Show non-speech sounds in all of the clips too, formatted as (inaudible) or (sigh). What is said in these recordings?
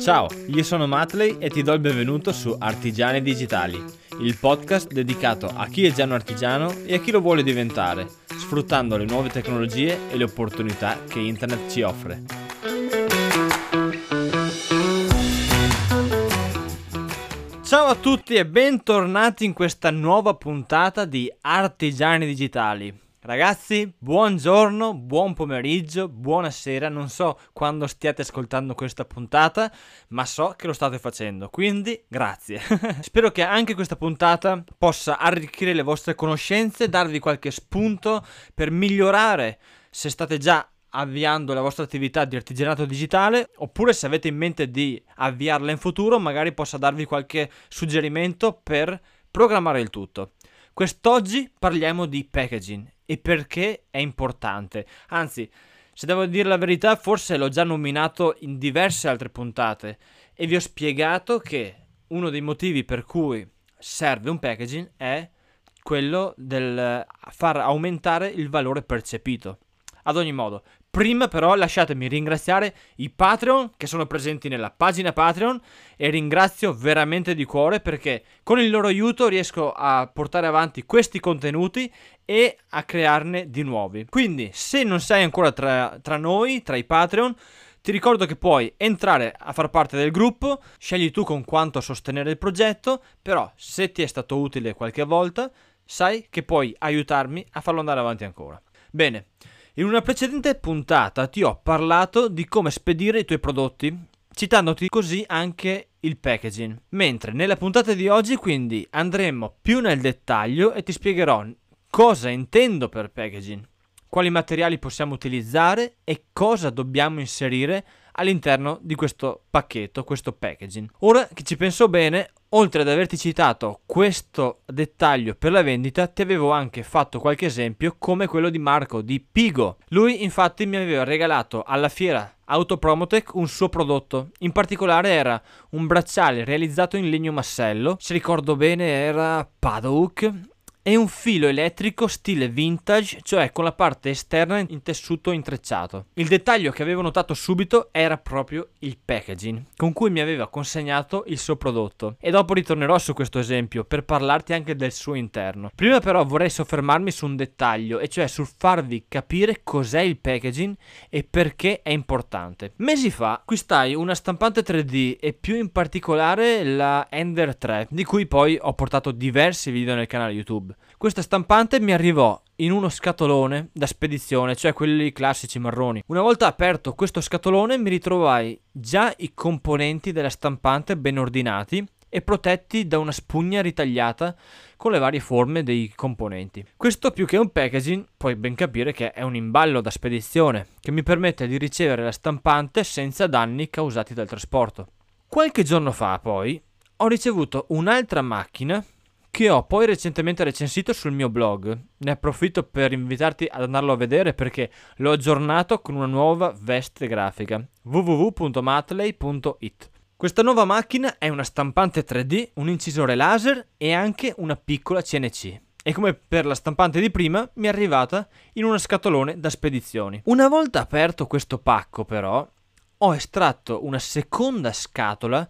Ciao, io sono Matley e ti do il benvenuto su Artigiani Digitali, il podcast dedicato a chi è già un artigiano e a chi lo vuole diventare, sfruttando le nuove tecnologie e le opportunità che internet ci offre. Ciao a tutti e bentornati in questa nuova puntata di Artigiani Digitali. Ragazzi, buongiorno, buon pomeriggio, buonasera, non so quando stiate ascoltando questa puntata, ma so che lo state facendo, quindi grazie. (laughs) Spero che anche questa puntata possa arricchire le vostre conoscenze, darvi qualche spunto per migliorare se state già avviando la vostra attività di artigianato digitale oppure se avete in mente di avviarla in futuro magari possa darvi qualche suggerimento per programmare il tutto. Quest'oggi parliamo di packaging e perché è importante. Anzi, se devo dire la verità, forse l'ho già nominato in diverse altre puntate e vi ho spiegato che uno dei motivi per cui serve un packaging è quello del far aumentare il valore percepito. Ad ogni modo, Prima però lasciatemi ringraziare i Patreon che sono presenti nella pagina Patreon e ringrazio veramente di cuore perché con il loro aiuto riesco a portare avanti questi contenuti e a crearne di nuovi. Quindi se non sei ancora tra, tra noi, tra i Patreon, ti ricordo che puoi entrare a far parte del gruppo, scegli tu con quanto sostenere il progetto, però se ti è stato utile qualche volta, sai che puoi aiutarmi a farlo andare avanti ancora. Bene. In una precedente puntata ti ho parlato di come spedire i tuoi prodotti, citandoti così anche il packaging. Mentre nella puntata di oggi quindi andremo più nel dettaglio e ti spiegherò cosa intendo per packaging, quali materiali possiamo utilizzare e cosa dobbiamo inserire all'interno di questo pacchetto, questo packaging. Ora che ci penso bene, oltre ad averti citato questo dettaglio per la vendita, ti avevo anche fatto qualche esempio come quello di Marco di Pigo. Lui infatti mi aveva regalato alla fiera Autopromotech un suo prodotto. In particolare era un bracciale realizzato in legno massello, se ricordo bene era Paddock è un filo elettrico stile vintage, cioè con la parte esterna in tessuto intrecciato. Il dettaglio che avevo notato subito era proprio il packaging, con cui mi aveva consegnato il suo prodotto. E dopo ritornerò su questo esempio per parlarti anche del suo interno. Prima però vorrei soffermarmi su un dettaglio, e cioè sul farvi capire cos'è il packaging e perché è importante. Mesi fa acquistai una stampante 3D e più in particolare la Ender 3, di cui poi ho portato diversi video nel canale YouTube. Questa stampante mi arrivò in uno scatolone da spedizione, cioè quelli classici marroni. Una volta aperto questo scatolone mi ritrovai già i componenti della stampante ben ordinati e protetti da una spugna ritagliata con le varie forme dei componenti. Questo più che un packaging, puoi ben capire che è un imballo da spedizione che mi permette di ricevere la stampante senza danni causati dal trasporto. Qualche giorno fa, poi, ho ricevuto un'altra macchina che ho poi recentemente recensito sul mio blog. Ne approfitto per invitarti ad andarlo a vedere perché l'ho aggiornato con una nuova veste grafica www.matley.it. Questa nuova macchina è una stampante 3D, un incisore laser e anche una piccola CNC. E come per la stampante di prima, mi è arrivata in uno scatolone da spedizioni. Una volta aperto questo pacco, però, ho estratto una seconda scatola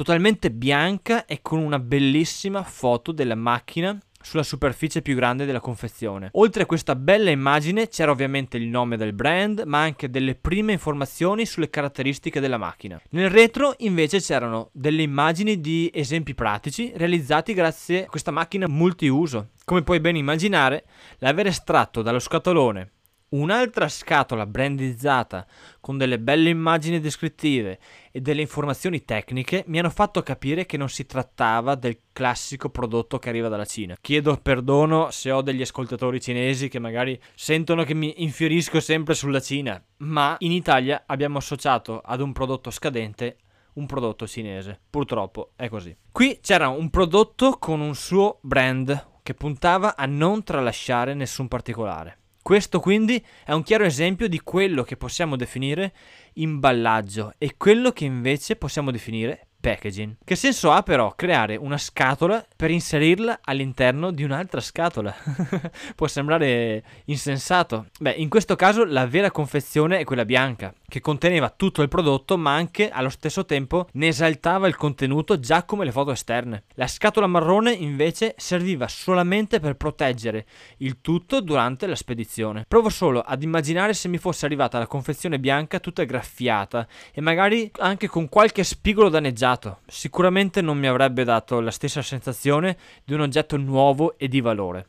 totalmente bianca e con una bellissima foto della macchina sulla superficie più grande della confezione. Oltre a questa bella immagine c'era ovviamente il nome del brand, ma anche delle prime informazioni sulle caratteristiche della macchina. Nel retro invece c'erano delle immagini di esempi pratici realizzati grazie a questa macchina multiuso. Come puoi ben immaginare, l'aver estratto dallo scatolone Un'altra scatola brandizzata con delle belle immagini descrittive e delle informazioni tecniche mi hanno fatto capire che non si trattava del classico prodotto che arriva dalla Cina. Chiedo perdono se ho degli ascoltatori cinesi che magari sentono che mi infierisco sempre sulla Cina, ma in Italia abbiamo associato ad un prodotto scadente un prodotto cinese. Purtroppo è così. Qui c'era un prodotto con un suo brand che puntava a non tralasciare nessun particolare. Questo quindi è un chiaro esempio di quello che possiamo definire imballaggio e quello che invece possiamo definire packaging. Che senso ha però creare una scatola per inserirla all'interno di un'altra scatola? (laughs) Può sembrare insensato. Beh, in questo caso la vera confezione è quella bianca, che conteneva tutto il prodotto ma anche allo stesso tempo ne esaltava il contenuto già come le foto esterne. La scatola marrone invece serviva solamente per proteggere il tutto durante la spedizione. Provo solo ad immaginare se mi fosse arrivata la confezione bianca tutta graffiata e magari anche con qualche spigolo danneggiato. Sicuramente non mi avrebbe dato la stessa sensazione di un oggetto nuovo e di valore.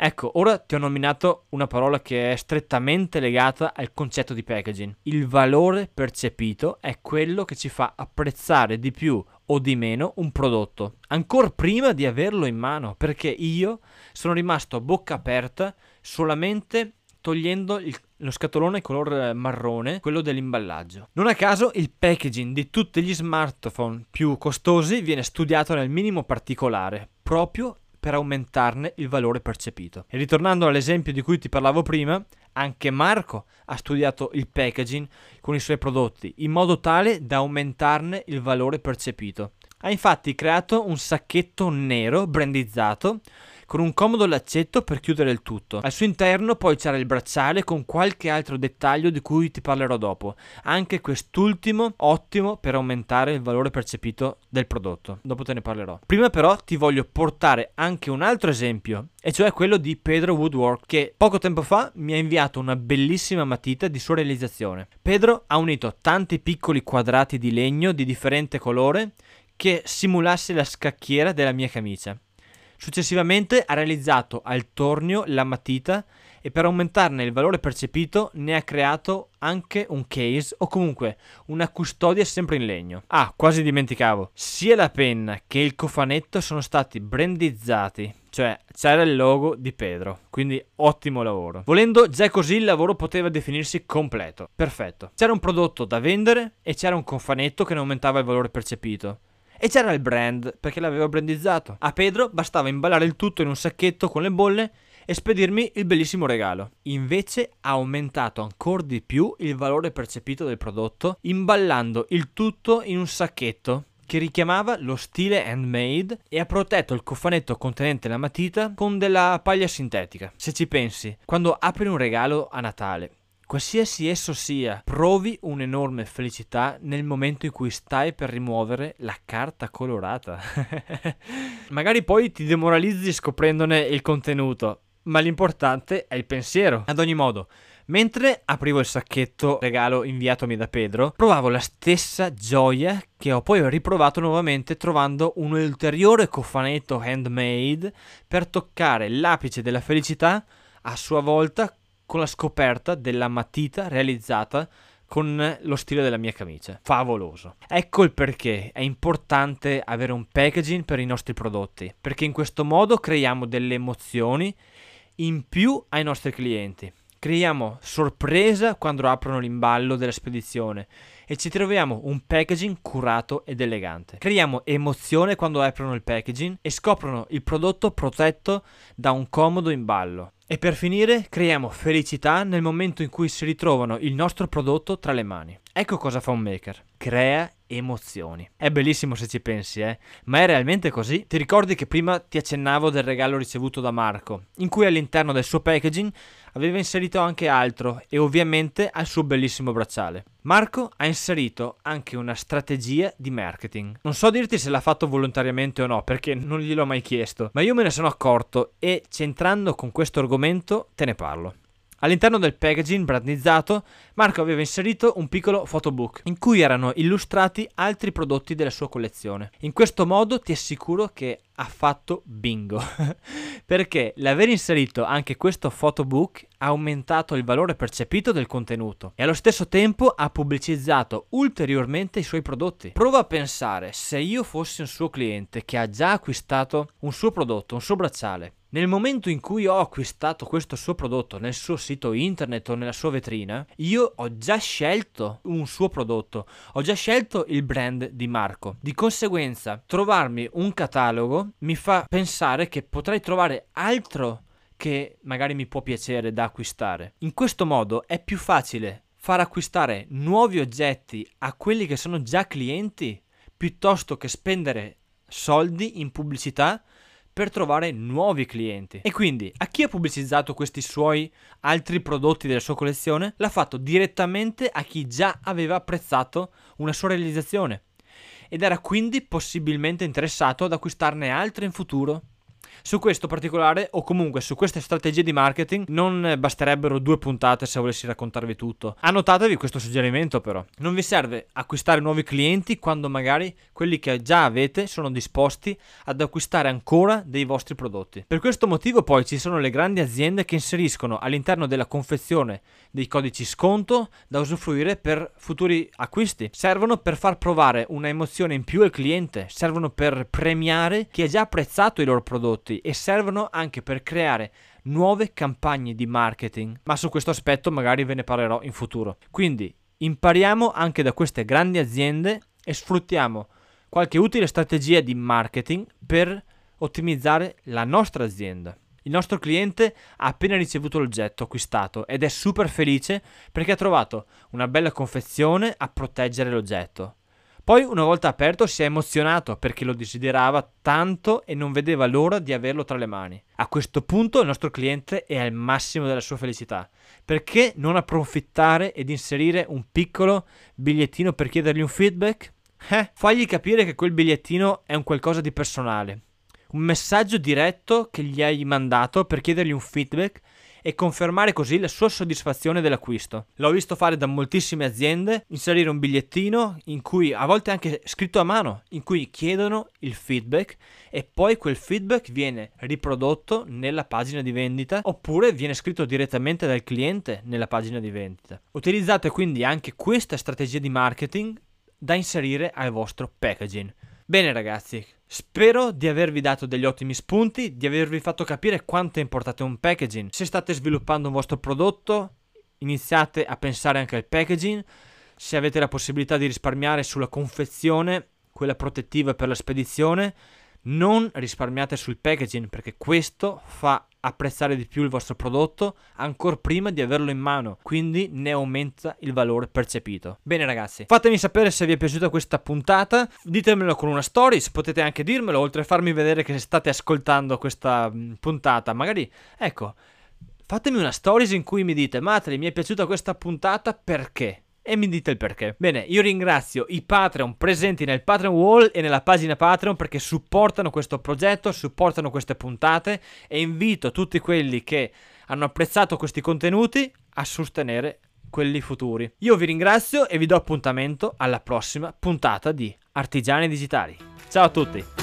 Ecco, ora ti ho nominato una parola che è strettamente legata al concetto di packaging. Il valore percepito è quello che ci fa apprezzare di più o di meno un prodotto, ancora prima di averlo in mano, perché io sono rimasto a bocca aperta solamente togliendo il, lo scatolone color marrone, quello dell'imballaggio. Non a caso il packaging di tutti gli smartphone più costosi viene studiato nel minimo particolare, proprio per aumentarne il valore percepito. E ritornando all'esempio di cui ti parlavo prima, anche Marco ha studiato il packaging con i suoi prodotti in modo tale da aumentarne il valore percepito. Ha infatti creato un sacchetto nero brandizzato con un comodo laccetto per chiudere il tutto. Al suo interno poi c'era il bracciale con qualche altro dettaglio di cui ti parlerò dopo. Anche quest'ultimo ottimo per aumentare il valore percepito del prodotto. Dopo te ne parlerò. Prima però ti voglio portare anche un altro esempio, e cioè quello di Pedro Woodwork che poco tempo fa mi ha inviato una bellissima matita di sua realizzazione. Pedro ha unito tanti piccoli quadrati di legno di differente colore che simulasse la scacchiera della mia camicia. Successivamente ha realizzato al tornio la matita e per aumentarne il valore percepito ne ha creato anche un case o comunque una custodia sempre in legno. Ah, quasi dimenticavo. Sia la penna che il cofanetto sono stati brandizzati, cioè c'era il logo di Pedro, quindi ottimo lavoro. Volendo già così il lavoro poteva definirsi completo. Perfetto. C'era un prodotto da vendere e c'era un cofanetto che ne aumentava il valore percepito. E c'era il brand, perché l'avevo brandizzato. A Pedro bastava imballare il tutto in un sacchetto con le bolle e spedirmi il bellissimo regalo. Invece ha aumentato ancora di più il valore percepito del prodotto, imballando il tutto in un sacchetto che richiamava lo stile handmade e ha protetto il cofanetto contenente la matita con della paglia sintetica. Se ci pensi, quando apri un regalo a Natale Qualsiasi esso sia, provi un'enorme felicità nel momento in cui stai per rimuovere la carta colorata. (laughs) Magari poi ti demoralizzi scoprendone il contenuto, ma l'importante è il pensiero. Ad ogni modo, mentre aprivo il sacchetto regalo inviatomi da Pedro, provavo la stessa gioia che ho poi riprovato nuovamente trovando un ulteriore cofanetto handmade per toccare l'apice della felicità a sua volta con la scoperta della matita realizzata con lo stile della mia camicia. Favoloso. Ecco il perché è importante avere un packaging per i nostri prodotti, perché in questo modo creiamo delle emozioni in più ai nostri clienti. Creiamo sorpresa quando aprono l'imballo della spedizione e ci troviamo un packaging curato ed elegante. Creiamo emozione quando aprono il packaging e scoprono il prodotto protetto da un comodo imballo. E per finire, creiamo felicità nel momento in cui si ritrovano il nostro prodotto tra le mani. Ecco cosa fa un maker. Crea emozioni. È bellissimo se ci pensi, eh? Ma è realmente così? Ti ricordi che prima ti accennavo del regalo ricevuto da Marco, in cui all'interno del suo packaging aveva inserito anche altro e ovviamente al suo bellissimo bracciale. Marco ha inserito anche una strategia di marketing. Non so dirti se l'ha fatto volontariamente o no, perché non gliel'ho mai chiesto, ma io me ne sono accorto e centrando con questo argomento te ne parlo. All'interno del packaging brandizzato, Marco aveva inserito un piccolo photobook in cui erano illustrati altri prodotti della sua collezione. In questo modo ti assicuro che ha fatto bingo, (laughs) perché l'aver inserito anche questo photobook ha aumentato il valore percepito del contenuto e allo stesso tempo ha pubblicizzato ulteriormente i suoi prodotti. Prova a pensare se io fossi un suo cliente che ha già acquistato un suo prodotto, un suo bracciale, nel momento in cui ho acquistato questo suo prodotto nel suo sito internet o nella sua vetrina, io ho già scelto un suo prodotto, ho già scelto il brand di Marco. Di conseguenza, trovarmi un catalogo mi fa pensare che potrei trovare altro che magari mi può piacere da acquistare. In questo modo è più facile far acquistare nuovi oggetti a quelli che sono già clienti piuttosto che spendere soldi in pubblicità per trovare nuovi clienti. E quindi a chi ha pubblicizzato questi suoi altri prodotti della sua collezione? L'ha fatto direttamente a chi già aveva apprezzato una sua realizzazione ed era quindi possibilmente interessato ad acquistarne altre in futuro. Su questo particolare, o comunque su queste strategie di marketing, non basterebbero due puntate se volessi raccontarvi tutto. Annotatevi questo suggerimento però. Non vi serve acquistare nuovi clienti quando magari quelli che già avete sono disposti ad acquistare ancora dei vostri prodotti. Per questo motivo poi ci sono le grandi aziende che inseriscono all'interno della confezione dei codici sconto da usufruire per futuri acquisti. Servono per far provare una emozione in più al cliente, servono per premiare chi ha già apprezzato i loro prodotti prodotti e servono anche per creare nuove campagne di marketing, ma su questo aspetto magari ve ne parlerò in futuro. Quindi impariamo anche da queste grandi aziende e sfruttiamo qualche utile strategia di marketing per ottimizzare la nostra azienda. Il nostro cliente ha appena ricevuto l'oggetto acquistato ed è super felice perché ha trovato una bella confezione a proteggere l'oggetto. Poi, una volta aperto, si è emozionato perché lo desiderava tanto e non vedeva l'ora di averlo tra le mani. A questo punto il nostro cliente è al massimo della sua felicità. Perché non approfittare ed inserire un piccolo bigliettino per chiedergli un feedback? Eh, fagli capire che quel bigliettino è un qualcosa di personale. Un messaggio diretto che gli hai mandato per chiedergli un feedback e confermare così la sua soddisfazione dell'acquisto. L'ho visto fare da moltissime aziende, inserire un bigliettino in cui a volte anche scritto a mano, in cui chiedono il feedback e poi quel feedback viene riprodotto nella pagina di vendita oppure viene scritto direttamente dal cliente nella pagina di vendita. Utilizzate quindi anche questa strategia di marketing da inserire al vostro packaging. Bene ragazzi, spero di avervi dato degli ottimi spunti, di avervi fatto capire quanto è importante un packaging. Se state sviluppando un vostro prodotto, iniziate a pensare anche al packaging. Se avete la possibilità di risparmiare sulla confezione, quella protettiva per la spedizione, non risparmiate sul packaging perché questo fa apprezzare di più il vostro prodotto ancora prima di averlo in mano, quindi ne aumenta il valore percepito. Bene ragazzi, fatemi sapere se vi è piaciuta questa puntata, ditemelo con una stories, potete anche dirmelo oltre a farmi vedere che state ascoltando questa mm, puntata, magari ecco, fatemi una stories in cui mi dite Matri mi è piaciuta questa puntata perché? E mi dite il perché. Bene, io ringrazio i Patreon presenti nel Patreon Wall e nella pagina Patreon perché supportano questo progetto, supportano queste puntate e invito tutti quelli che hanno apprezzato questi contenuti a sostenere quelli futuri. Io vi ringrazio e vi do appuntamento alla prossima puntata di Artigiani Digitali. Ciao a tutti!